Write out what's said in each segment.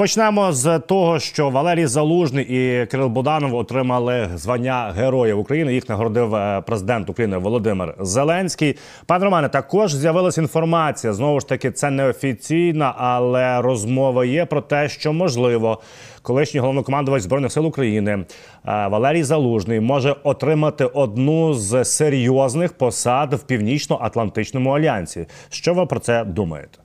Почнемо з того, що Валерій Залужний і Кирил Буданов отримали звання Героїв України. Їх нагородив е, президент України Володимир Зеленський. Пане Романе, також з'явилася інформація. Знову ж таки, це неофіційна, але розмова є про те, що можливо колишній головнокомандувач збройних сил України е, Валерій Залужний може отримати одну з серйозних посад в північно-атлантичному альянсі. Що ви про це думаєте?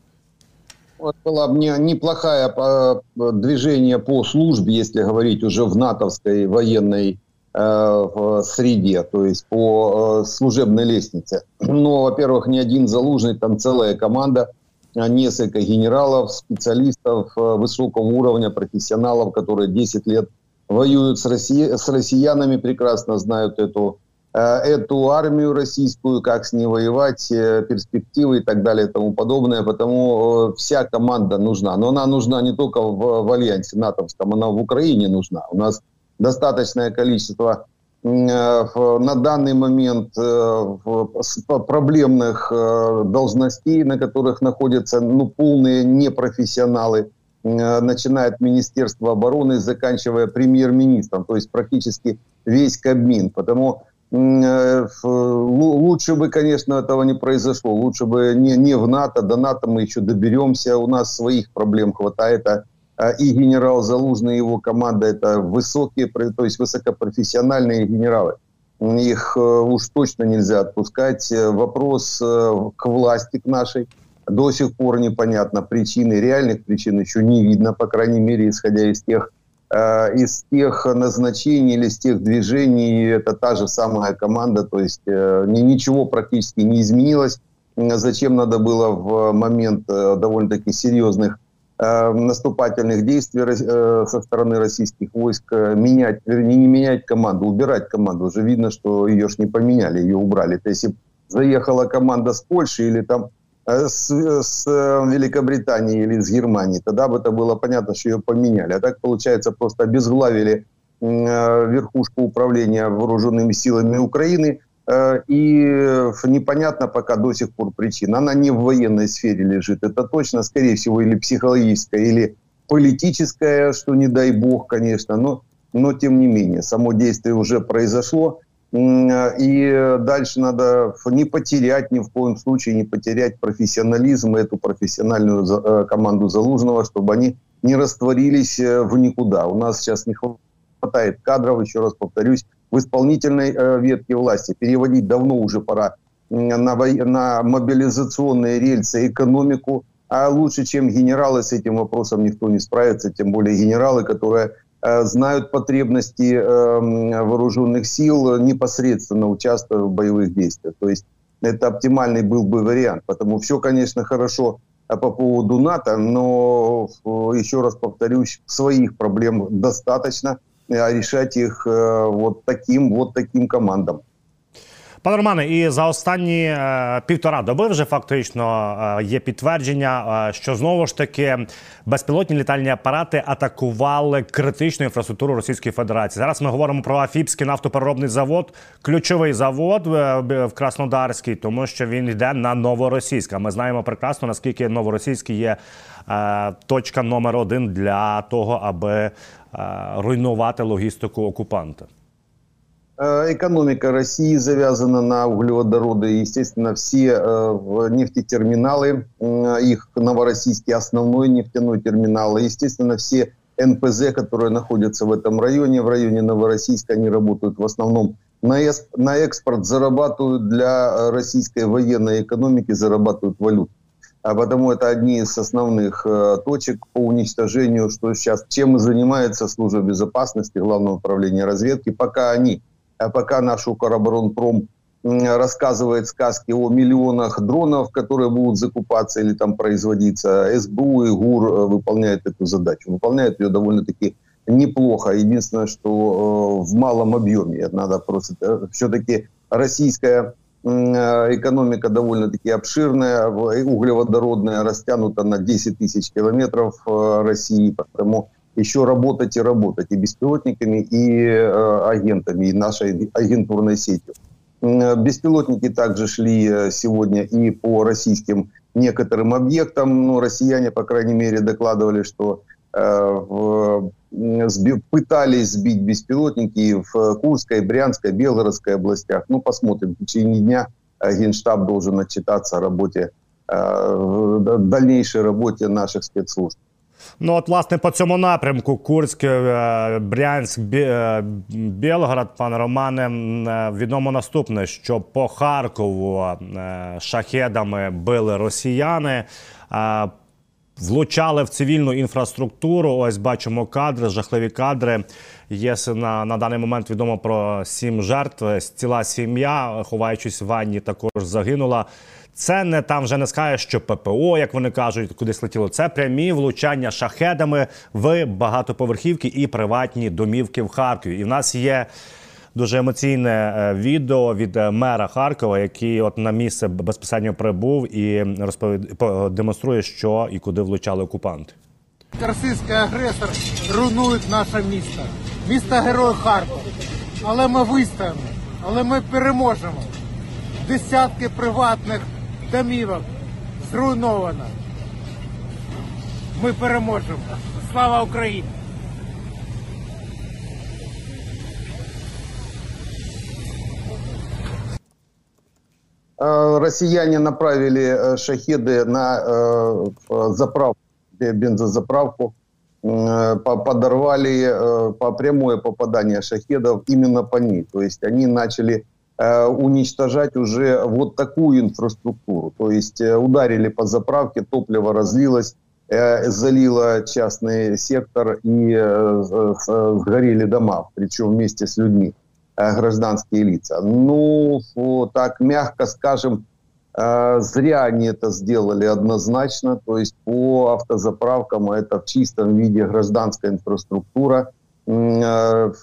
Вот было мне неплохое э, движение по службе, если говорить уже в натовской военной э, среде, то есть по э, служебной лестнице. Но, во-первых, не один залужный, там целая команда, несколько генералов, специалистов высокого уровня, профессионалов, которые 10 лет воюют с, Россия, с россиянами, прекрасно знают эту эту армию российскую, как с ней воевать, э, перспективы и так далее и тому подобное. Потому э, вся команда нужна. Но она нужна не только в, в альянсе натовском, она в Украине нужна. У нас достаточное количество на данный момент проблемных должностей, на которых находятся ну, полные непрофессионалы, начиная от Министерства обороны, заканчивая премьер-министром, то есть практически весь Кабмин. Потому Э, лучше бы, конечно, этого не произошло. Лучше бы не, не в НАТО, до НАТО мы еще доберемся. У нас своих проблем хватает. А, а и генерал Залужный, и его команда, это высокие, то есть высокопрофессиональные генералы. Их э, уж точно нельзя отпускать. Вопрос э, к власти, к нашей, до сих пор непонятно. Причины, реальных причин еще не видно, по крайней мере, исходя из тех Э, из тех назначений или из тех движений это та же самая команда, то есть э, ничего практически не изменилось. Зачем надо было в момент э, довольно-таки серьезных наступательных действий со стороны российских войск менять, вернее, не менять команду, убирать команду. Уже видно, что ее ж не поменяли, ее убрали. То есть, если заехала команда с Польши или там Э, с, с э, Великобритании или с Германии, тогда бы это было понятно, что ее поменяли. А так, получается, просто обезглавили э, верхушку управления вооруженными силами Украины, и непонятно пока до сих пор причина. Она не в военной сфере лежит, это точно, скорее всего, или психологическая, или политическая, что не дай бог, конечно, но, но тем не менее, само действие уже произошло, и дальше надо не потерять, ни в коем случае не потерять профессионализм и эту профессиональную э, команду Залужного, чтобы они не растворились э, в никуда. У нас сейчас не хватает кадров, еще раз повторюсь, в исполнительной э, ветке власти. Переводить давно уже пора на, на мобилизационные рельсы экономику, а лучше, чем генералы, с этим вопросом никто не справится, тем более генералы, которые Э, знают потребности эм, вооруженных сил, непосредственно участвуя в боевых действиях. То есть это оптимальный был бы вариант. Потому все, конечно, хорошо э, по поводу НАТО, но э, еще раз повторюсь, своих проблем достаточно, а решать их вот таким вот таким командам. Пане Романе, і за останні е, півтора доби вже фактично е, є підтвердження, е, що знову ж таки безпілотні літальні апарати атакували критичну інфраструктуру Російської Федерації. Зараз ми говоримо про Афіпський нафтопереробний завод, ключовий завод е, в Краснодарській, тому що він йде на новоросійськ. А Ми знаємо прекрасно наскільки новоросійський є е, точка номер один для того, аби е, руйнувати логістику окупанта. Э, экономика России завязана на углеводороды. Естественно, все э, нефтетерминалы, их новороссийский основной нефтяной терминал, естественно, все НПЗ, которые находятся в этом районе, в районе Новороссийска, они работают в основном на, на экспорт, зарабатывают для российской военной экономики, зарабатывают валюту. А потому это одни из основных э, точек по уничтожению, что сейчас, чем и занимается служба безопасности, Главного управления разведки, пока они пока наш Укроборонпром рассказывает сказки о миллионах дронов, которые будут закупаться или там производиться, СБУ и ГУР э, выполняют эту задачу. Выполняют ее довольно-таки неплохо. Единственное, что э, в малом объеме. Надо просто... Э, Все-таки российская экономика довольно-таки обширная, углеводородная, растянута на 10 тысяч километров России, поэтому еще работать и работать и беспилотниками, и э, агентами, и нашей агентурной сетью. Беспилотники также шли сегодня и по российским некоторым объектам. Но россияне, по крайней мере, докладывали, что в, пытались сбить беспилотники в Курской, Брянской, Белгородской областях. Ну, посмотрим. В течение дня Генштаб должен отчитаться о работе, дальнейшей работе наших спецслужб. Ну, от, власне, по цьому напрямку Курськ, е, Брянськ, е, Білгород, пане Романе, е, відомо наступне, що по Харкову шахедами били росіяни. Влучали в цивільну інфраструктуру. Ось бачимо кадри, жахливі кадри. Є на на даний момент відомо про сім жертв. Ціла сім'я, ховаючись в ванні, також загинула. Це не там вже не скаже, що ППО, як вони кажуть, кудись летіло. Це прямі влучання шахедами в багатоповерхівки і приватні домівки в Харкові. І в нас є. Дуже емоційне е, відео від е, мера Харкова, який от на місце безпосередньо прибув і розповід... демонструє, що і куди влучали окупанти. Російський агресор руйнує наше місто, місто Герой Харкова. Але ми вистоїмо, але ми переможемо. Десятки приватних домівок зруйновано. Ми переможемо. Слава Україні! Россияне направили шахеды на заправку, бензозаправку, подорвали по прямое попадание шахедов именно по ней. То есть они начали Э, уничтожать уже вот такую инфраструктуру. То есть э, ударили по заправке, топливо разлилось, э, залило частный сектор и сгорели дома, причем вместе с людьми, гражданские лица. Ну, так мягко скажем, зря они это сделали однозначно. То есть по автозаправкам это в чистом виде гражданская инфраструктура. Там,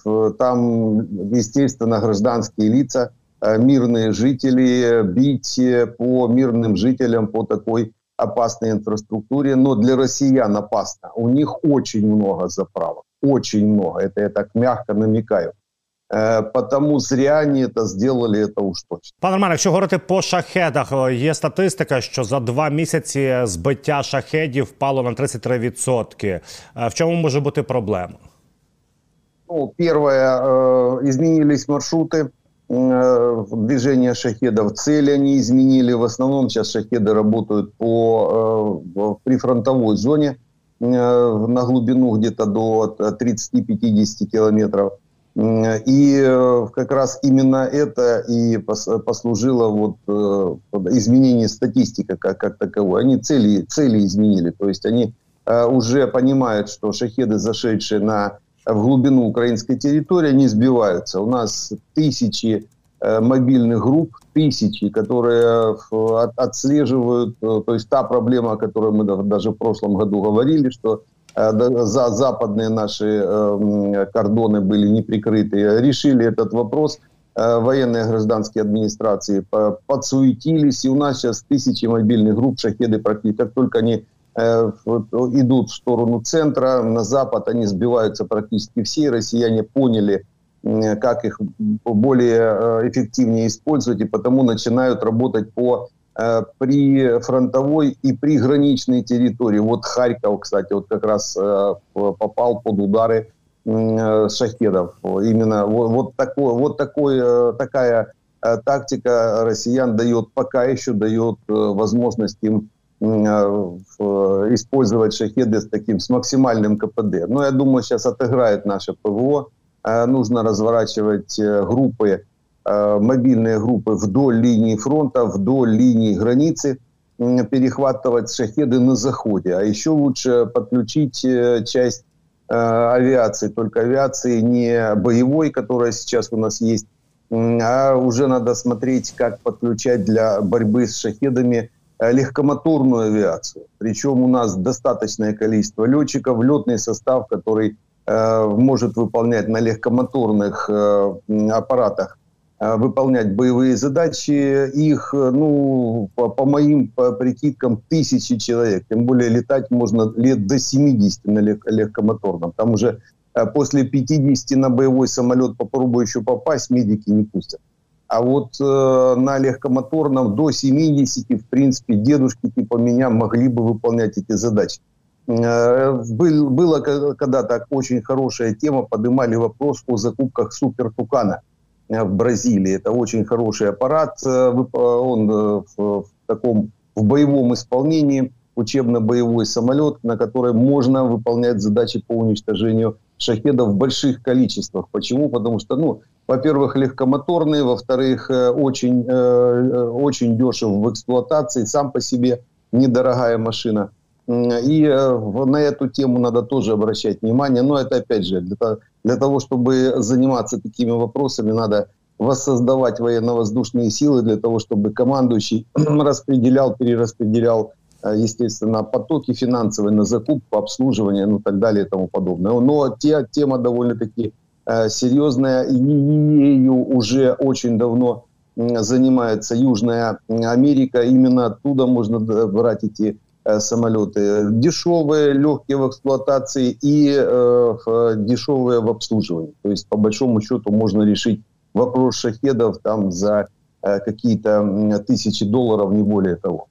естественно, гражданские лица – Э, мирные жители, бить по мирным жителям по такой опасной инфраструктуре, но для россиян опасно. У них очень много заправок, очень много, это я так мягко намекаю. Э, потому зря они это сделали, это уж точно. Пане Романе, якщо говорити по шахедах, є статистика, що за два місяці збиття шахедів впало на 33%. В чому може бути проблема? Ну, первое, изменились маршруты. Э, движение шахедов. Цели они изменили. В основном сейчас шахеды работают по э, прифронтовой зоне э, на глубину где-то до 30-50 километров. И как раз именно это и послужило вот изменение статистики как, как таковой. Они цели, цели изменили. То есть они уже понимают, что шахеды, зашедшие на в глубину украинской территории, они сбиваются. У нас тысячи э, мобильных групп, тысячи, которые э, отслеживают, э, то есть та проблема, о которой мы даже в прошлом году говорили, что за западные наши кордоны были не прикрыты, решили этот вопрос военные гражданские администрации подсуетились, и у нас сейчас тысячи мобильных групп, шахеды практически, как только они идут в сторону центра, на запад они сбиваются практически все. Россияне поняли, как их более э, эффективнее использовать, и потому начинают работать по э, при фронтовой и приграничной территории. Вот Харьков, кстати, вот как раз попал под удары шахедов. Именно вот, вот, такой, вот такой, такая тактика россиян дает, пока еще дает возможность им Э, использовать шахеды с таким, с максимальным КПД. Но я думаю, сейчас отыграет наше ПВО. Э, нужно разворачивать э, группы, мобильные группы вдоль линии фронта, вдоль линии границы, перехватывать шахеды на заходе. А еще лучше подключить часть авиации, только авиации не боевой, которая сейчас у нас есть, а уже надо смотреть, как подключать для борьбы с шахедами Э, легкомоторную авиацию. Причем у нас достаточное количество летчиков, летный состав, который э, может выполнять на легкомоторных э, аппаратах э, выполнять боевые задачи. Их, э, ну, по, по моим по прикидкам, тысячи человек. Тем более летать можно лет до 70 на лег, легкомоторном. Там уже э, после 50 на боевой самолет попробуй еще попасть, медики не пустят. А вот э, на легкомоторном до 70, в принципе, дедушки типа меня могли бы выполнять эти задачи. Э, был, была когда-то очень хорошая тема, поднимали вопрос о закупках Супер Тукана э, в Бразилии. Это очень хороший аппарат, э, он в, в таком в боевом исполнении, учебно-боевой самолет, на который можно выполнять задачи по уничтожению шахедов в больших количествах. Почему? Потому что, ну, во-первых, легкомоторный, во-вторых, э, очень, э, э, очень дешев в эксплуатации, сам по себе недорогая машина. И на эту тему надо тоже обращать внимание. Но это, опять же, для, того, чтобы заниматься такими вопросами, надо воссоздавать военно-воздушные силы для того, чтобы командующий распределял, перераспределял естественно, потоки финансовые на закупку, обслуживание, ну, так далее и тому подобное. Но те, тема довольно-таки серьезная, и ею уже очень давно занимается Южная Америка. Именно оттуда можно брать эти э, самолеты. Дешевые, легкие в эксплуатации и э, дешевые в обслуживании. То есть, по большому счету, можно решить вопрос шахедов там за э, какие-то тысячи долларов, не более того.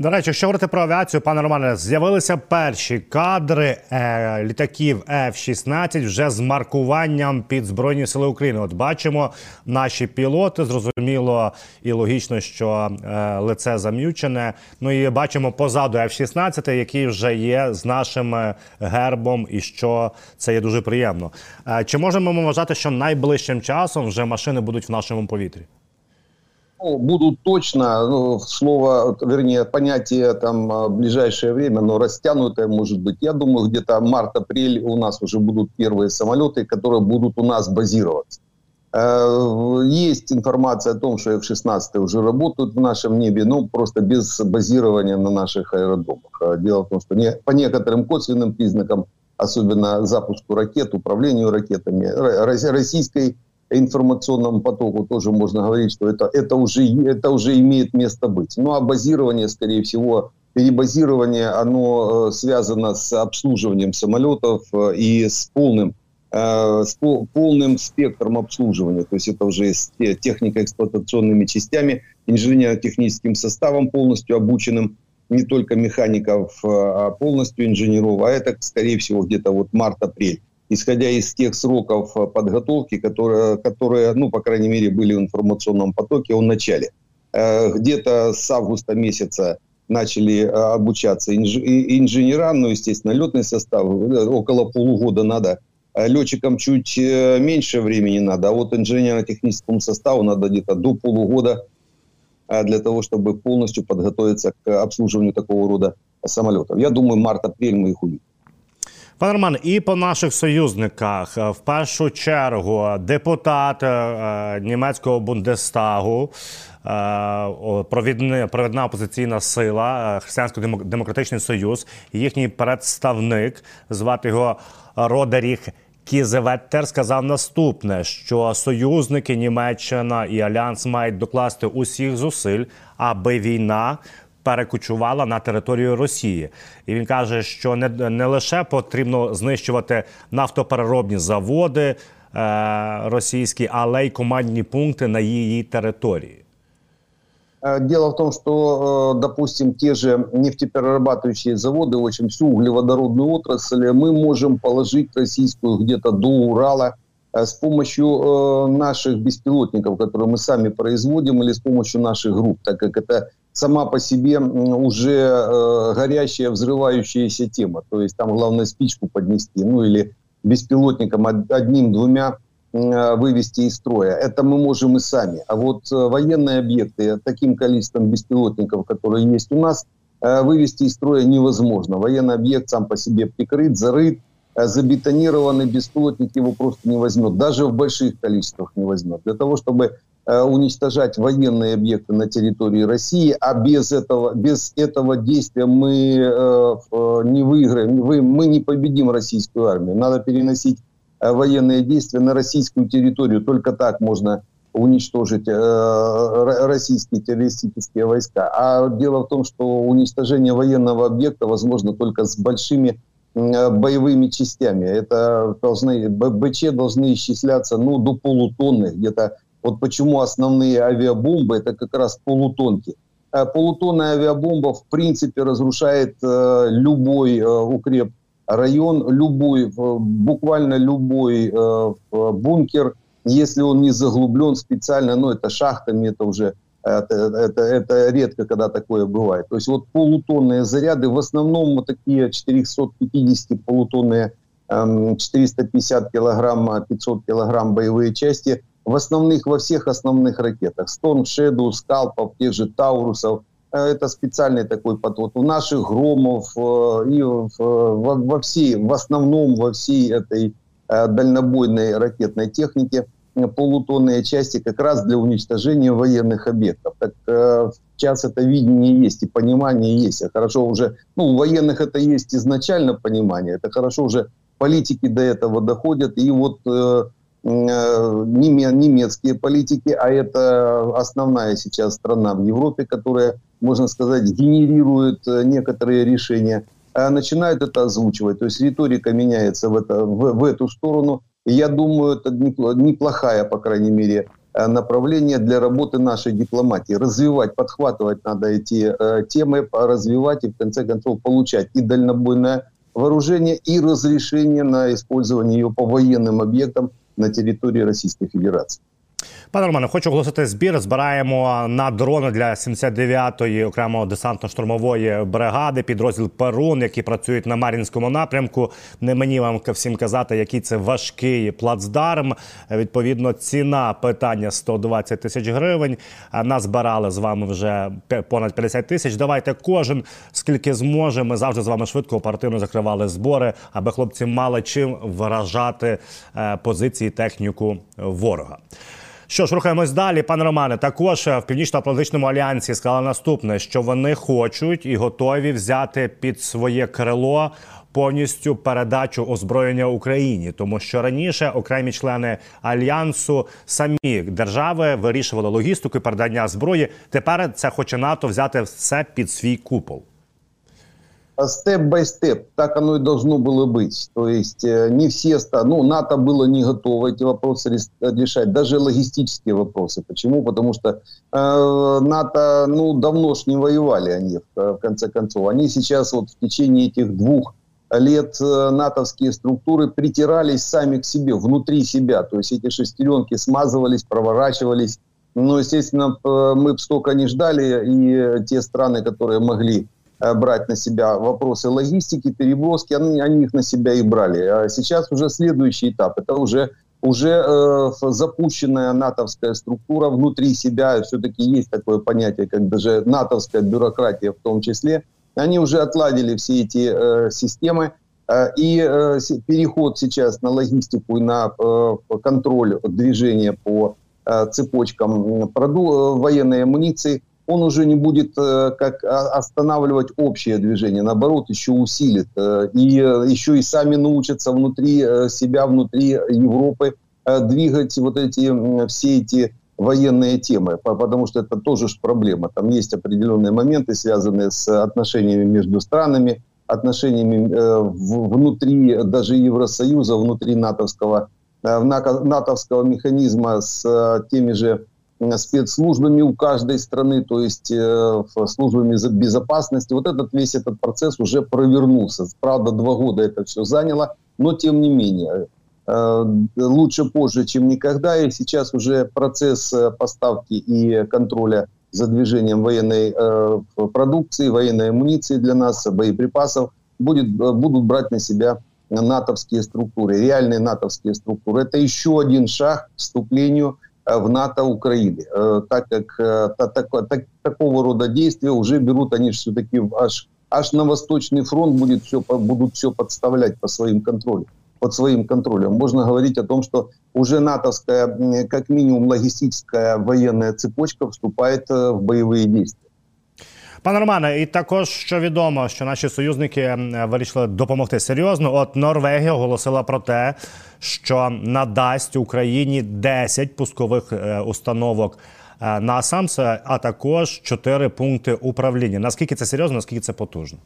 До речі, якщо говорити про авіацію, пане Романе, з'явилися перші кадри е, літаків F-16 вже з маркуванням під Збройні Сили України. От бачимо наші пілоти, зрозуміло і логічно, що е, лице зам'ючене. Ну і бачимо позаду F-16, який вже є з нашим е, гербом, і що це є дуже приємно. Е, чи можемо ми вважати, що найближчим часом вже машини будуть в нашому повітрі? Ну, будут точно, ну, слово, вернее, понятие там а, ближайшее время, но растянутое может быть. Я думаю, где-то март-апрель у нас уже будут первые самолеты, которые будут у нас базироваться. Э, есть информация о том, что F-16 уже работают в нашем небе, но просто без базирования на наших аэродромах. Э, дело в том, что не, по некоторым косвенным признакам, особенно запуску ракет, управлению ракетами, российской информационному потоку тоже можно говорить, что это, это, уже, это уже имеет место быть. Ну а базирование, скорее всего, перебазирование, оно э, связано с обслуживанием самолетов э, и с полным э, с полным спектром обслуживания. То есть это уже с технико-эксплуатационными частями, инженерно-техническим составом полностью обученным, не только механиков, а полностью инженеров. А это, скорее всего, где-то вот март-апрель исходя из тех сроков э, подготовки, которые, которые, ну, по крайней мере, были в информационном потоке о начале. Э, где-то с августа месяца начали э, обучаться инженера, ну, естественно, летный состав, около полугода надо. Летчикам чуть меньше времени надо, а вот инженерно-техническому составу надо где-то до полугода для того, чтобы полностью подготовиться к обслуживанию такого рода самолетов. Я думаю, март-апрель мы их увидим. Пане Роман, і по наших союзниках в першу чергу депутат е, німецького бундестагу, е, провідна, провідна опозиційна сила, е, Християнсько-демократичний союз, їхній представник звати його Родеріх. Кізеветтер сказав наступне: що союзники Німеччина і Альянс мають докласти усіх зусиль, аби війна перекочувала на територію Росії, і він каже, що не не лише потрібно знищувати нафтопереробні заводи е, російські, але й командні пункти на її території. Е, дело в том, что, е, допустим, те же нефтеперерабатывающие заводы, в общем, всю углеводородную отрасль мы можем положить российскую где-то до Урала е, с помощью наших беспилотников, которые мы сами производим, или с помощью наших групп, так как это сама по себе уже э, горящая, взрывающаяся тема. То есть там главное спичку поднести, ну или беспилотником одним-двумя э, вывести из строя. Это мы можем и сами. А вот э, военные объекты таким количеством беспилотников, которые есть у нас, э, вывести из строя невозможно. Военный объект сам по себе прикрыт, зарыт, э, забетонированный беспилотник его просто не возьмет. Даже в больших количествах не возьмет. Для того, чтобы уничтожать военные объекты на территории России, а без этого, без этого действия мы э, не выиграем, мы не победим российскую армию. Надо переносить э, военные действия на российскую территорию. Только так можно уничтожить российские террористические войска. А дело в том, что уничтожение военного объекта возможно только с большими боевыми частями. Это должны, БЧ должны исчисляться ну, до полутонны, где-то Вот почему основные авиабомбы это как раз полутонки. Э, полутонная авиабомба в принципе разрушает э, любой э, укреп район, любой, буквально любой бункер, если он не заглублен специально, ну это шахтами, это уже это, это, это редко, когда такое бывает. То есть вот полутонные заряды, в основном вот такие 450 полутонные, 450 эм, килограмм, 500 килограмм боевые части, в основных, во всех основных ракетах. Storm Shadow, Скалпов, тех же Таурусов. Э, это специальный такой подход. У наших Громов э, и во, во всей, в основном во всей этой э, дальнобойной ракетной технике – полутонные части как раз для уничтожения военных объектов. Так сейчас это видение есть и понимание есть. А хорошо уже, ну, у военных это есть изначально понимание, это хорошо уже политики до этого доходят. И вот немецкие политики, а это основная сейчас страна в Европе, которая, можно сказать, генерирует э, некоторые решения, э, начинают это озвучивать. То есть риторика меняется в, это, в, в эту сторону. Я думаю, это неплохая, по крайней мере, э, направление для работы нашей дипломатии. Развивать, подхватывать надо эти э, темы, развивать и в конце концов получать и дальнобойное вооружение, и разрешение на использование ее по военным объектам на территории Российской Федерации. Пане Романе, хочу оголосити збір. Збираємо на дрони для 79-ї окремо десантно-штурмової бригади, підрозділ Перун, які працюють на Мар'їнському напрямку. Не мені вам всім казати, який це важкий плацдарм. Відповідно, ціна питання 120 тисяч гривень. Назбирали з вами вже понад 50 тисяч. Давайте кожен скільки зможе. Ми завжди з вами швидко оперативно закривали збори, аби хлопці мали чим вражати е, позиції техніку ворога. Що ж, рухаємось далі, пане Романе. Також в північно-атлантичному альянсі сказали наступне, що вони хочуть і готові взяти під своє крило. Повністю передачу озброєння Україні, тому що раніше окремі члени альянсу самі держави вирішували логістику і передання зброї. Тепер це хоче НАТО взяти все під свій купол. Step by step, так оно и должно было быть. То есть э, не все, ну, НАТО было не готово эти вопросы решать, даже логистические вопросы. Почему? Потому что э, НАТО, ну, давно ж не воевали они, в, конце концов. Они сейчас вот в течение этих двух лет э, натовские структуры притирались сами к себе, внутри себя. То есть эти шестеренки смазывались, проворачивались. Ну, естественно, мы бы столько не ждали, и те страны, которые могли Э, брать на себя вопросы логистики, перевозки, они, они их на себя и брали. А сейчас уже следующий этап, это уже уже э, запущенная натовская структура внутри себя, все-таки есть такое понятие, как даже натовская бюрократия в том числе, они уже отладили все эти э, системы, э, и э, переход сейчас на логистику и на э, контроль движения по э, цепочкам проду, э, военной амуниции – он уже не будет э, как останавливать общее движение, наоборот, еще усилит. Э, и э, еще и сами научатся внутри себя, внутри Европы двигать вот эти, все эти военные темы, потому что это тоже ж проблема. Там есть определенные моменты, связанные с отношениями между странами, отношениями внутри даже Евросоюза, внутри натовского, натовского механизма с теми же спецслужбами у каждой страны, то есть э, службами безопасности. Вот этот весь этот процесс уже провернулся. Правда, два года это все заняло, но тем не менее э, лучше позже, чем никогда. И сейчас уже процесс э, поставки и контроля за движением военной э, продукции, военной амуниции для нас, боеприпасов будет, будут брать на себя натовские структуры, реальные натовские структуры. Это еще один шаг к вступлению Э, в НАТО Украины, э, так как э, так, так, такого рода действия уже берут они все-таки аж, аж на Восточный фронт будет все, будут все подставлять по своим контролю под своим контролем. Можно говорить о том, что уже натовская, как минимум логистическая военная цепочка вступает в боевые действия. Пане Романе, і також що відомо, що наші союзники вирішили допомогти серйозно. От Норвегія оголосила про те, що надасть Україні 10 пускових е, установок е, на САМС, а також 4 пункти управління. Наскільки це серйозно, наскільки це потужно?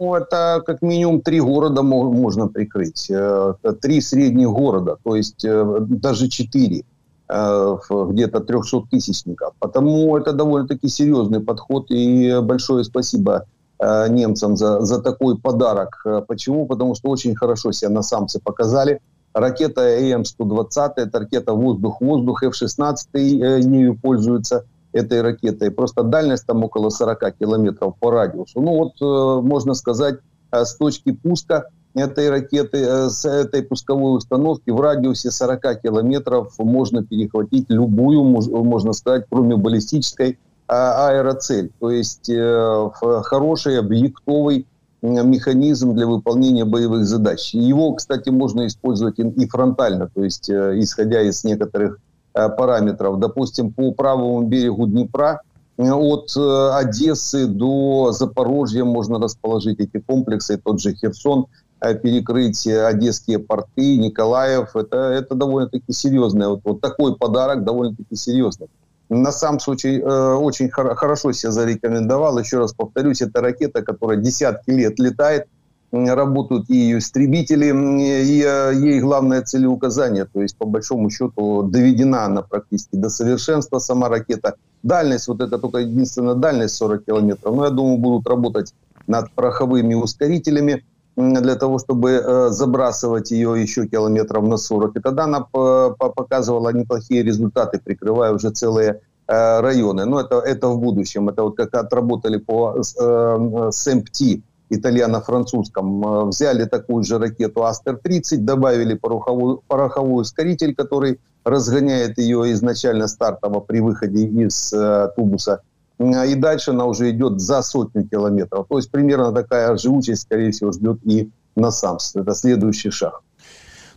Ну, это как минимум три города можно прикрыть. Э, три средних города, то есть э, даже четыре. Где-то 300 тысячников. Потому это довольно-таки серьезный подход и большое спасибо немцам за, за такой подарок. Почему? Потому что очень хорошо себя на самце показали. Ракета ЭМ-120, это ракета воздух-воздух, F-16 ею пользуются этой ракетой. Просто дальность там около 40 километров по радиусу. Ну вот, можно сказать, с точки пуска этой ракеты, э, с этой пусковой установки в радиусе 40 километров можно перехватить любую, можно сказать, кроме баллистической, а, аэроцель. То есть э, хороший объектовый механизм для выполнения боевых задач. Его, кстати, можно использовать и фронтально, то есть э, исходя из некоторых параметров. Допустим, по правому берегу Днепра от Одессы до Запорожья можно расположить эти комплексы, тот же Херсон – перекрыть одесские порты, Николаев. Это, это довольно-таки серьезный, вот, вот такой подарок довольно-таки серьезный. На самом случае э, очень хор- хорошо себя зарекомендовал. Еще раз повторюсь, это ракета, которая десятки лет летает, работают и истребители, и э, ей главное целеуказание, то есть по большому счету доведена она практически до совершенства сама ракета. Дальность, вот это только единственная дальность 40 километров, но я думаю будут работать над пороховыми ускорителями, для того, чтобы э, забрасывать ее еще километров на 40. И тогда она показывала неплохие результаты, прикрывая уже целые э, районы. Но это, это в будущем. Это вот как отработали по э, СМПТ итальяно-французском. Взяли такую же ракету Астер-30, добавили пороховой, пороховой ускоритель, который разгоняет ее изначально стартово при выходе из тубуса – а, и дальше она уже идет за сотню километров. То есть примерно такая живучесть, скорее всего, ждет и на САМС. Это следующий шаг.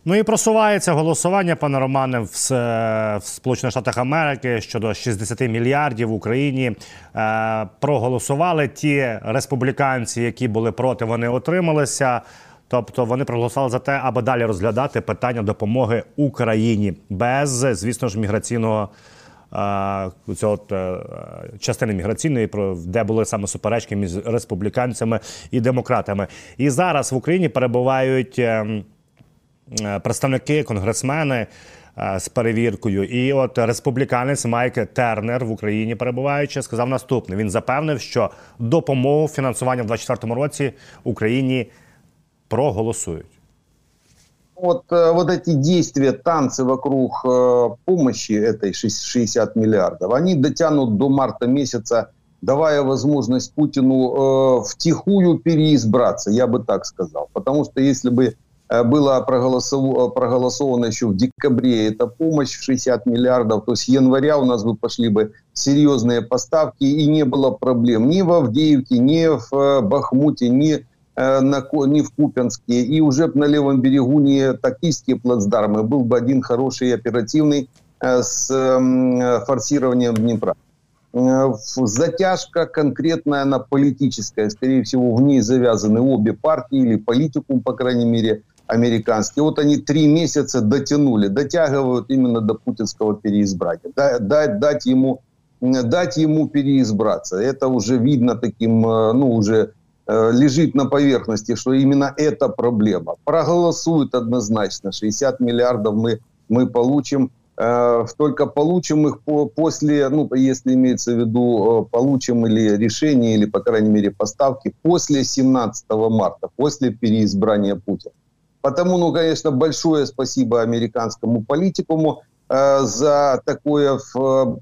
Ну і просувається голосування, пане Романе, в Сполучених Штатах Америки щодо 60 мільярдів в Україні. Е, проголосували ті республіканці, які були проти, вони отрималися. Тобто вони проголосували за те, аби далі розглядати питання допомоги Україні без, звісно ж, міграційного цього е, частини міграційної, де були саме суперечки між республіканцями і демократами. І зараз в Україні перебувають ем, е, представники, конгресмени. Е, з перевіркою, і от республіканець Майк Тернер в Україні перебуваючи, сказав наступне: він запевнив, що допомогу фінансування в 2024 році Україні проголосують. Вот, э, вот эти действия, танцы вокруг э, помощи этой 60 миллиардов, они дотянут до марта месяца, давая возможность Путину э, втихую переизбраться, я бы так сказал. Потому что если бы э, было проголосовано, проголосовано еще в декабре эта помощь в 60 миллиардов, то с января у нас бы пошли бы серьезные поставки и не было проблем ни в Авдеевке, ни в Бахмуте, ни на, не в Купянске, и уже на левом берегу не тактические плацдармы, был бы один хороший оперативный э, с форсированием Днепра. Э, затяжка конкретная, она политическая. Скорее всего, в ней завязаны обе партии или политикум, по крайней мере, американский. Вот они три месяца дотянули, дотягивают именно до путинского переизбрания. Дать, дать, ему, дать ему переизбраться. Это уже видно таким, ну, уже Э, лежит на поверхности, что именно эта проблема. Проголосуют однозначно. 60 миллиардов мы, мы получим. Э, только получим их по, после, ну, если имеется в виду, э, получим или решение, или, по крайней мере, поставки после 17 марта, после переизбрания Путина. Потому, ну, конечно, большое спасибо американскому политикуму за такое,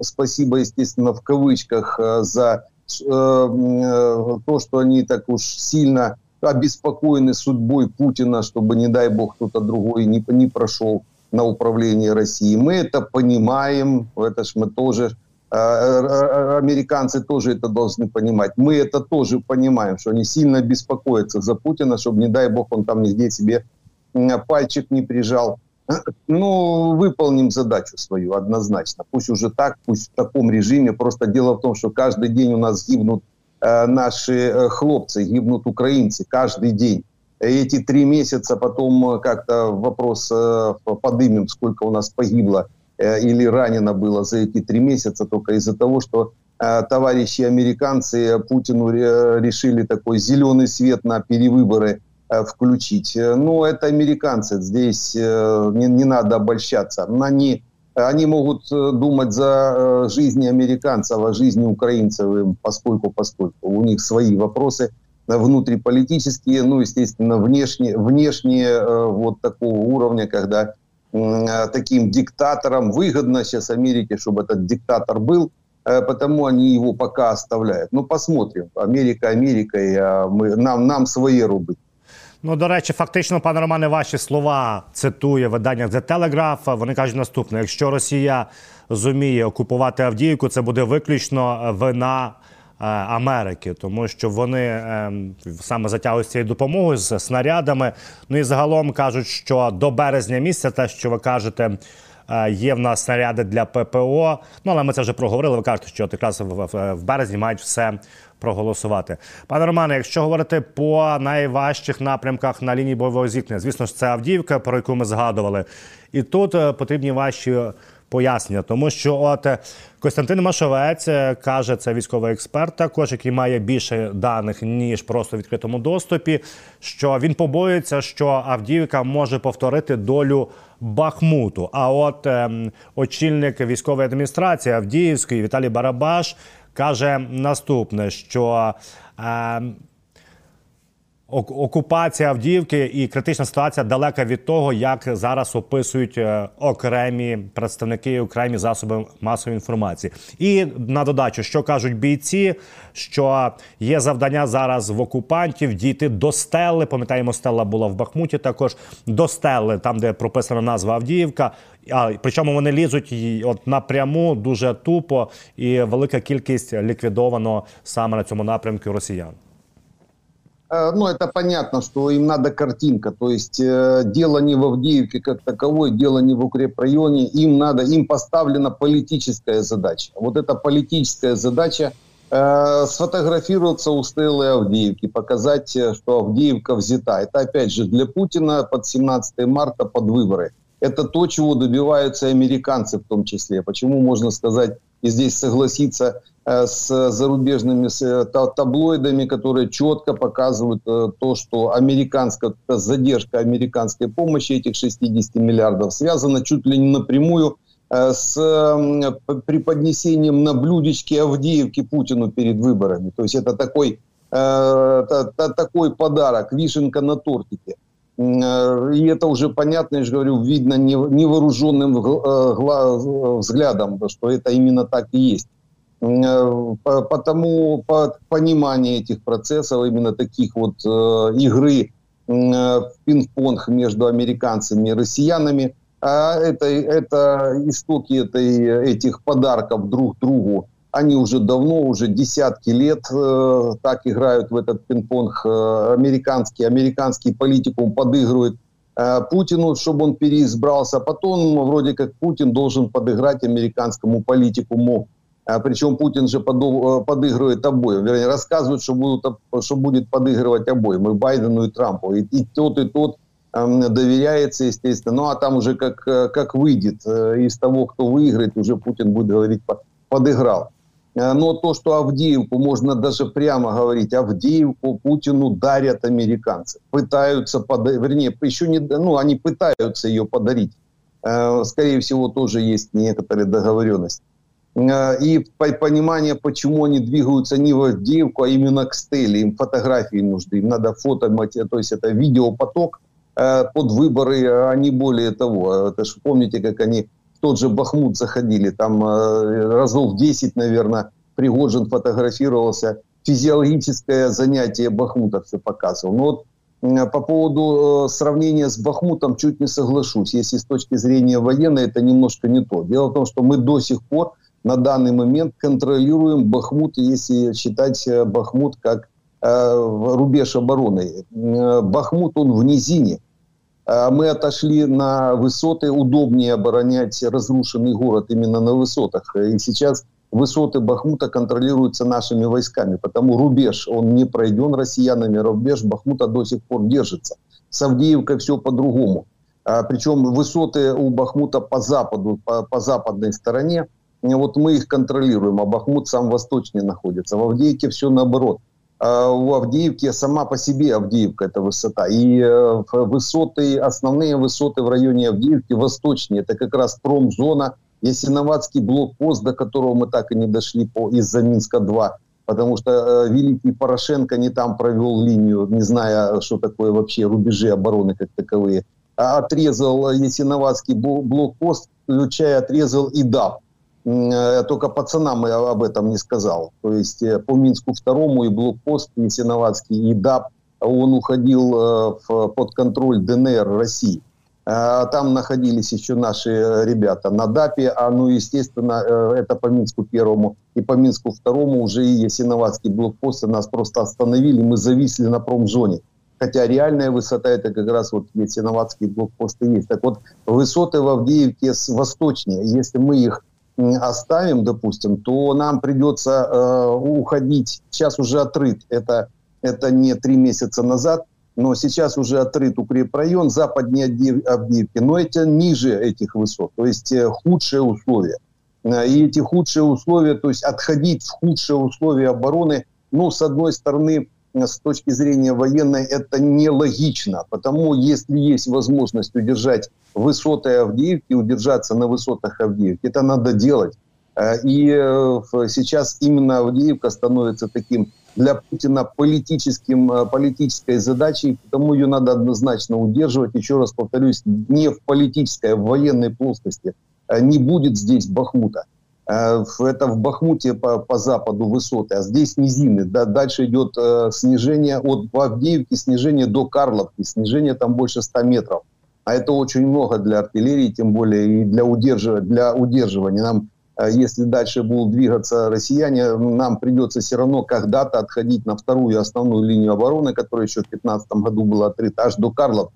спасибо, естественно, в кавычках, за Э, э, то, что они так уж сильно обеспокоены судьбой Путина, чтобы, не дай бог, кто-то другой не, не прошел на управление Россией. Мы это понимаем, это ж мы тоже, э, американцы тоже это должны понимать. Мы это тоже понимаем, что они сильно беспокоятся за Путина, чтобы, не дай бог, он там нигде себе пальчик не прижал. Ну, выполним задачу свою однозначно. Пусть уже так, пусть в таком режиме. Просто дело в том, что каждый день у нас гибнут э, наши э, хлопцы, гибнут украинцы каждый день. Эти три месяца потом э, как-то вопрос э, подымем, сколько у нас погибло э, или ранено было за эти три месяца, только из-за того, что э, товарищи американцы Путину э, решили такой зеленый свет на перевыборы включить. Э, Но ну, это американцы, здесь э, не, не надо обольщаться. Они они могут думать за жизни американцев, о жизни украинцев, поскольку, поскольку у них свои вопросы внутриполитические, ну, естественно, внешние, внешние вот такого уровня, когда таким диктаторам выгодно сейчас Америке, чтобы этот диктатор был, потому они его пока оставляют. Ну, посмотрим. Америка, Америка, и мы, нам, нам свои рубы. Ну, до речі, фактично, пане Романе, ваші слова цитує видання The Telegraph. Вони кажуть наступне: якщо Росія зуміє окупувати Авдіївку, це буде виключно вина. Е, Америки, тому що вони е, саме затягують цією допомогою з снарядами. Ну і загалом кажуть, що до березня місяця, те, що ви кажете, е, є в нас снаряди для ППО. Ну але ми це вже проговорили. Ви кажете, що от якраз в березні мають все проголосувати. Пане Романе, якщо говорити по найважчих напрямках на лінії бойового зіткнення, звісно ж, це Авдіївка, про яку ми згадували, і тут е, потрібні ваші. Пояснення, тому що от е, Костянтин Машовець е, каже, це військовий експерт, також який має більше даних ніж просто в відкритому доступі. Що він побоюється, що Авдіївка може повторити долю Бахмуту. А от ем, очільник військової адміністрації Авдіївської Віталій Барабаш каже наступне: що е, окупація Авдіївки і критична ситуація далека від того, як зараз описують е, окремі представники, окремі засоби масової інформації. І на додачу, що кажуть бійці, що є завдання зараз в окупантів дійти до стели. Пам'ятаємо, стела була в Бахмуті. Також до стели, там де прописана назва Авдіївка. А причому вони лізуть от напряму дуже тупо, і велика кількість ліквідовано саме на цьому напрямку росіян. Ну, это понятно, что им надо картинка. То есть э, дело не в Авдеевке как таковой, дело не в укрепрайоне. Им надо, им поставлена политическая задача. Вот эта политическая задача э, сфотографироваться у стелы Авдеевки, показать, что Авдеевка взята. Это опять же для Путина под 17 марта, под выборы. Это то, чего добиваются американцы в том числе. Почему можно сказать и здесь согласиться э, с зарубежными э, таблоидами, которые четко показывают э, то, что американская задержка американской помощи этих 60 миллиардов связана чуть ли не напрямую с преподнесением на блюдечке Авдеевки Путину перед выборами. То есть это такой, такой подарок, вишенка на тортике. Э, и это уже понятно, я же говорю, видно невооруженным э, взглядом, что это именно так и есть. Э, потому по понимание этих процессов, именно таких вот игры в пинг-понг между американцами и россиянами, а это, это истоки этой, этих подарков друг другу они уже давно, уже десятки лет э, так играют в этот пинг-понг э, американский. Американский политикум подыгрывает э, Путину, чтобы он переизбрался. Потом вроде как Путин должен подыграть американскому политикуму. А, причем Путин же подо, э, подыгрывает обоим. Вернее, рассказывают, что, будут, что будет подыгрывать обоим. И Байдену, и Трампу. И, и тот, и тот э, доверяется, естественно. Ну, а там уже как, э, как выйдет из того, кто выиграет, уже Путин будет говорить, подыграл. Э, но то, что Авдеевку, можно даже прямо говорить, Авдеевку Путину дарят американцы. Пытаются, подарить, вернее, еще не, ну, они пытаются ее подарить. Э, скорее всего, тоже есть некоторые договоренности. Э, и понимание, почему они двигаются не в Авдеевку, а именно к стеле. Им фотографии нужны, им надо фото, то есть это видеопоток под выборы, а не более того. Это же помните, как они тот же Бахмут заходили, там э, разов 10, наверное, Пригожин фотографировался, физиологическое занятие Бахмута все показывал. Но вот по поводу э, сравнения с Бахмутом чуть не соглашусь. Если с точки зрения военной это немножко не то. Дело в том, что мы до сих пор на данный момент контролируем Бахмут, если считать э, Бахмут как рубеж обороны. Бахмут, он в низине. А мы отошли на высоты, удобнее оборонять разрушенный город именно на высотах. И сейчас высоты Бахмута контролируются нашими войсками, потому рубеж, он не пройден россиянами, рубеж Бахмута до сих пор держится. С Авдеевкой все по-другому. А, причем высоты у Бахмута по западу, по, по западной стороне, вот мы их контролируем, а Бахмут сам восточнее находится. В Авдеевке все наоборот. А, у Авдеевки сама по себе Авдеевка это высота. И э, высоты, основные высоты в районе Авдеевки восточнее, это как раз промзона, Ясиноватский блокпост, до которого мы так и не дошли по, из-за Минска-2, потому что э, великий Порошенко не там провел линию, не зная, что такое вообще рубежи обороны как таковые, а отрезал Ясиноватский блокпост, включая отрезал и ДАП. Э, только пацанам я об этом не сказал. То есть э, по Минску второму и блокпост Ясиноватский и ДАП, он уходил э, в, под контроль ДНР России. Там находились еще наши ребята на ДАПе, а ну, естественно, это по Минску первому и по Минску второму уже и Ясиноватский блокпост нас просто остановили, мы зависли на промзоне. Хотя реальная высота это как раз вот Ясиноватский блокпост и есть. Так вот, высоты в Авдеевке восточнее. Если мы их оставим, допустим, то нам придется э, уходить. Сейчас уже отрыт. Это, это не три месяца назад, но сейчас уже отрыт укрепрайон западнее Авдеевки. Но это ниже этих высот, то есть э, худшие условия. Э, и эти худшие условия, то есть отходить в худшие условия обороны, ну, с одной стороны, с точки зрения военной это нелогично, потому если есть возможность удержать высоты Авдеевки, удержаться на высотах Авдеевки, это надо делать. Э, и э, сейчас именно Авдеевка становится таким для Путина политическим, э, политической задачей, потому ее надо однозначно удерживать. Еще раз повторюсь, не в политической, а в военной плоскости. Не будет здесь Бахмута. Э, это в Бахмуте по, по западу высоты, а здесь низины. Да, дальше идет э, снижение от Авдеевки, снижение до Карловки, снижение там больше 100 метров. А это очень много для артиллерии, тем более и для, удерживания, для удерживания. Нам, э, если дальше будут двигаться россияне, нам придется все равно когда-то отходить на вторую основную линию обороны, которая еще в 2015 году была открыта, аж до Карловки.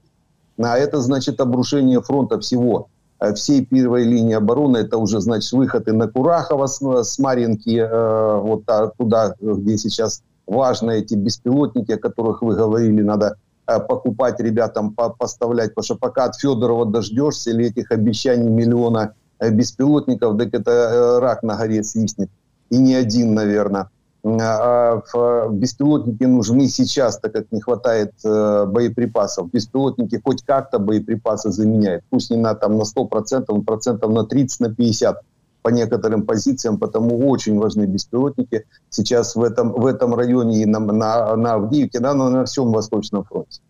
А это значит обрушение фронта всего. Э, всей первой линии обороны. Это уже, значит, выходы на Курахово с, Маринки, э, вот туда, где сейчас важны эти беспилотники, о которых вы говорили, надо э, покупать ребятам, по поставлять, потому что пока от Федорова дождешься или этих обещаний миллиона беспилотников, так это рак на горе свистнет. И не один, наверное. А, беспилотники нужны сейчас, так как не хватает э, боеприпасов. Беспилотники хоть как-то боеприпасы заменяют. Пусть не на, там, на 100%, процентов на 30, на 50 по некоторым позициям, потому очень важны беспилотники сейчас в этом, в этом районе и на, на, на Авдіївці, да, на всьому Восточному фронті.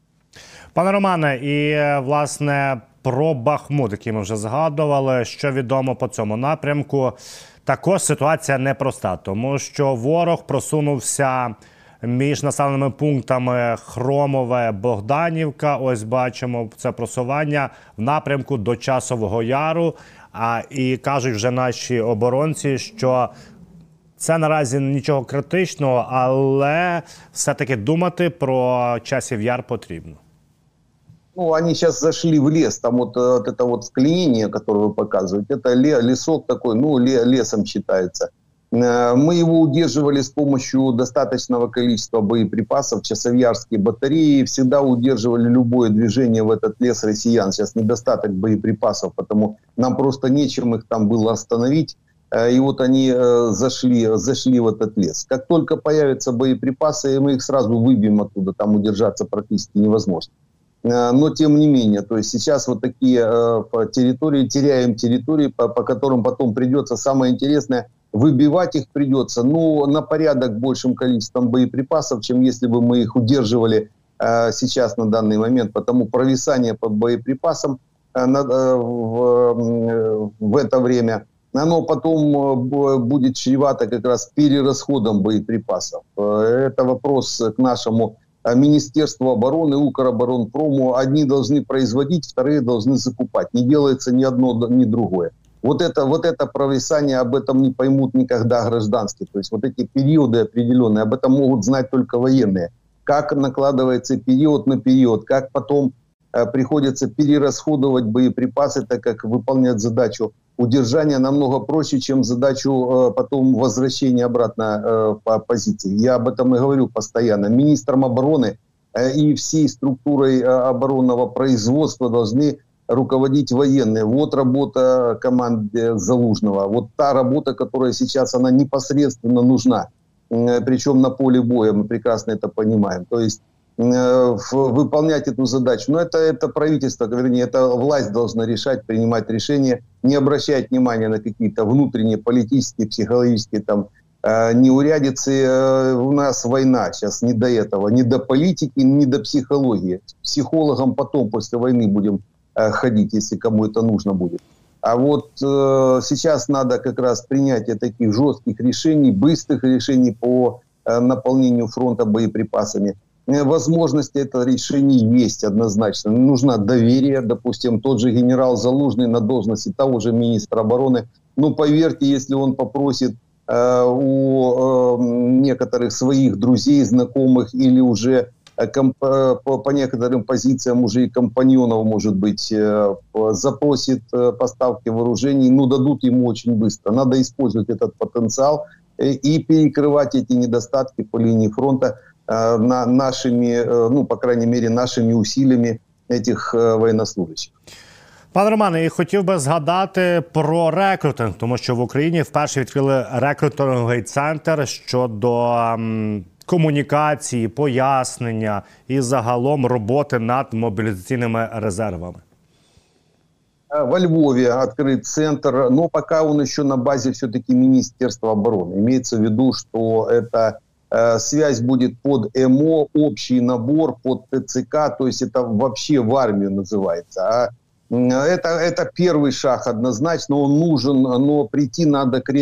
Пане Романе, і власне про Бахмут, який ми вже згадували, що відомо по цьому напрямку. Також ситуація непроста, тому що ворог просунувся між населеними пунктами Хромове Богданівка. Ось бачимо це просування в напрямку до Часового Яру. А і кажуть вже наші оборонці, що це наразі нічого критичного, але все-таки думати про часів яр потрібно ну, они сейчас зашли в лес, там вот, вот это вот вклинение, которое вы показываете, это лесок такой, ну, лесом считается. Э, мы его удерживали с помощью достаточного количества боеприпасов, часовьярские батареи, всегда удерживали любое движение в этот лес россиян. Сейчас недостаток боеприпасов, потому нам просто нечем их там было остановить. Э, и вот они э, зашли, зашли в этот лес. Как только появятся боеприпасы, мы их сразу выбьем оттуда, там удержаться практически невозможно. Э, но тем не менее, то есть сейчас вот такие э, территории, теряем территории, по, по которым потом придется, самое интересное, выбивать их придется, ну, на порядок большим количеством боеприпасов, чем если бы мы их удерживали э, сейчас на данный момент, потому провисание по боеприпасам на, э, в, это время, оно потом будет чревато как раз перерасходом боеприпасов. Это вопрос к нашему Э, Министерство обороны, Укроборонпрому, одни должны производить, вторые должны закупать. Не делается ни одно, ни другое. Вот это, вот это провисание, об этом не поймут никогда гражданские. То есть вот эти периоды определенные, об этом могут знать только военные. Как накладывается период на период, как потом э, приходится перерасходовать боеприпасы, так как выполнять задачу удержания намного проще, чем задачу э, потом возвращения обратно э, по позиции. Я об этом и говорю постоянно. Министром обороны э, и всей структурой оборонного производства должны руководить военные. Вот работа команды Залужного. Вот та работа, которая сейчас, она непосредственно нужна. Причем на поле боя, мы прекрасно это понимаем. То есть выполнять эту задачу. Но это, это правительство, вернее, это власть должна решать, принимать решения, не обращать внимания на какие-то внутренние политические, психологические там неурядицы. У нас война сейчас не до этого, не до политики, не до психологии. Психологам потом, после войны будем ходить, если кому это нужно будет. А вот э, сейчас надо как раз принятие таких жестких решений, быстрых решений по э, наполнению фронта боеприпасами. Э, возможности это решений есть однозначно. Нужно доверие, допустим, тот же генерал Залужный на должности того же министра обороны. Ну, поверьте, если он попросит э, у э, некоторых своих друзей, знакомых или уже Э, э, по некоторым позициям уже и компаньонов, может быть, э, запросит поставки вооружений, ну, дадут ему очень быстро. Надо использовать этот потенциал и перекрывать эти недостатки по линии фронта на нашими, ну, по крайней мере, нашими усилиями этих военнослужащих. Пане Романе, і хотів би згадати про рекрутинг, тому що в Україні вперше відкрили рекрутинговий центр щодо комунікації, пояснення і загалом роботи над мобілізаційними резервами? Во Львове открыт центр, но пока он еще на базе все-таки Министерства обороны. Имеется в виду, что эта э, связь будет под МО, общий набор под ТЦК, то есть это вообще в армию называется. А это, это первый шаг однозначно, он нужен, но прийти надо к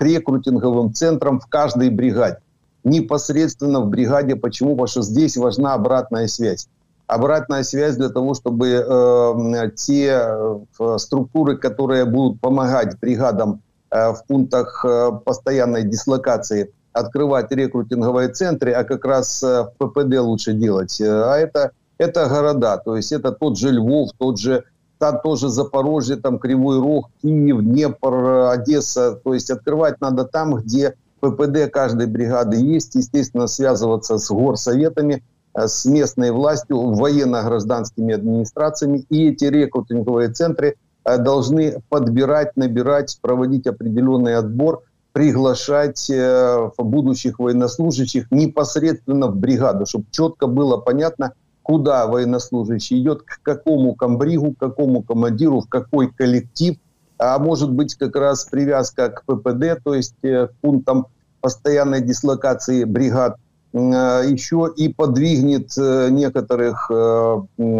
рекрутинговым центрам в каждой бригаде непосредственно в бригаде. Почему? Потому что здесь важна обратная связь. Обратная связь для того, чтобы э, те э, структуры, которые будут помогать бригадам э, в пунктах э, постоянной дислокации, открывать рекрутинговые центры, а как раз э, в ППД лучше делать. А это, это города, то есть это тот же Львов, тот же там тоже Запорожье, там Кривой Рог, Киев, Днепр, Одесса. То есть открывать надо там, где ППД каждой бригады есть, естественно, связываться с горсоветами, э, с местной властью, военно-гражданскими администрациями. И эти рекрутинговые центры э, должны подбирать, набирать, проводить определенный отбор, приглашать э, будущих военнослужащих непосредственно в бригаду, чтобы четко было понятно, куда военнослужащий идет, к какому комбригу, к какому командиру, в какой коллектив, а может быть как раз привязка к ППД, то есть к пунктам постоянной дислокации бригад, э, еще и подвигнет э, некоторых э,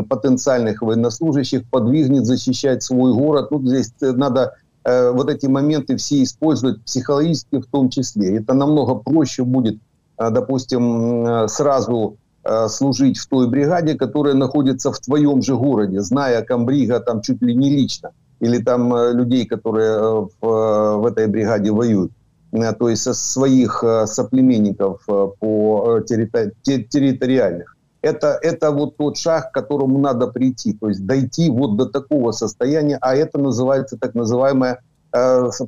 потенциальных военнослужащих, подвигнет защищать свой город. Тут здесь надо вот эти моменты все использовать психологически в том числе. Это намного проще будет, допустим, сразу служить в той бригаде, которая находится в твоем же городе, зная комбрига там чуть ли не лично, или там людей, которые в, в этой бригаде воюют. Э, то есть своих э, соплеменников э, по территориальных. Это, это вот тот шаг, к которому надо прийти, то есть дойти вот до такого состояния, а это называется так называемое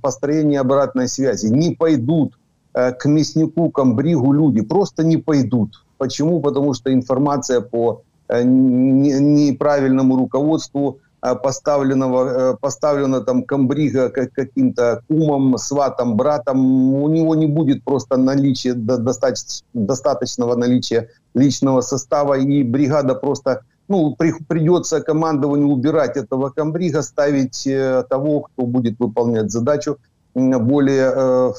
построение обратной связи. Не пойдут к мяснику, к амбригу люди, просто не пойдут. Почему? Потому что информация по неправильному руководству Э, поставленного, э, поставлено там комбрига каким-то кумом, сватом, братом, у него не будет просто наличия, достаточного наличия личного состава, и бригада просто, ну, при, придется командованию убирать этого комбрига, ставить э, того, кто будет выполнять задачу более,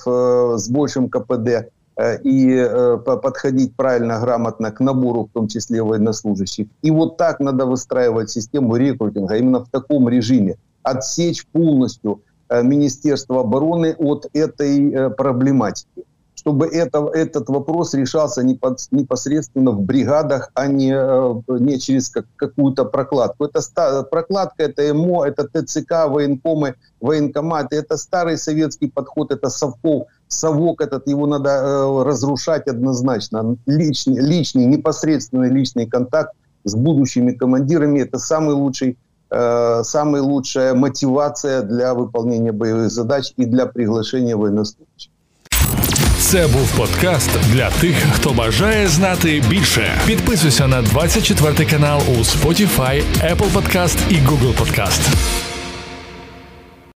с большим КПД. Э, и э, подходить правильно, грамотно к набору, в том числе военнослужащих. И вот так надо выстраивать систему рекрутинга, именно в таком режиме. Отсечь полностью э, Министерство обороны от этой проблематики чтобы это, этот вопрос решался непосредственно в бригадах, а не, не через как, какую-то прокладку. Это прокладка, это МО, это ТЦК, военкомы, военкоматы. Это старый советский подход, это совков совок этот, его надо э, разрушать однозначно. Личный, личный, непосредственный личный контакт с будущими командирами – это самый лучший, э, самая лучшая мотивация для выполнения боевых задач и для приглашения военнослужащих. Це був подкаст для тих, хто бажає знати більше. Підписуйся на 24 канал у Spotify, Apple Podcast і Google Podcast.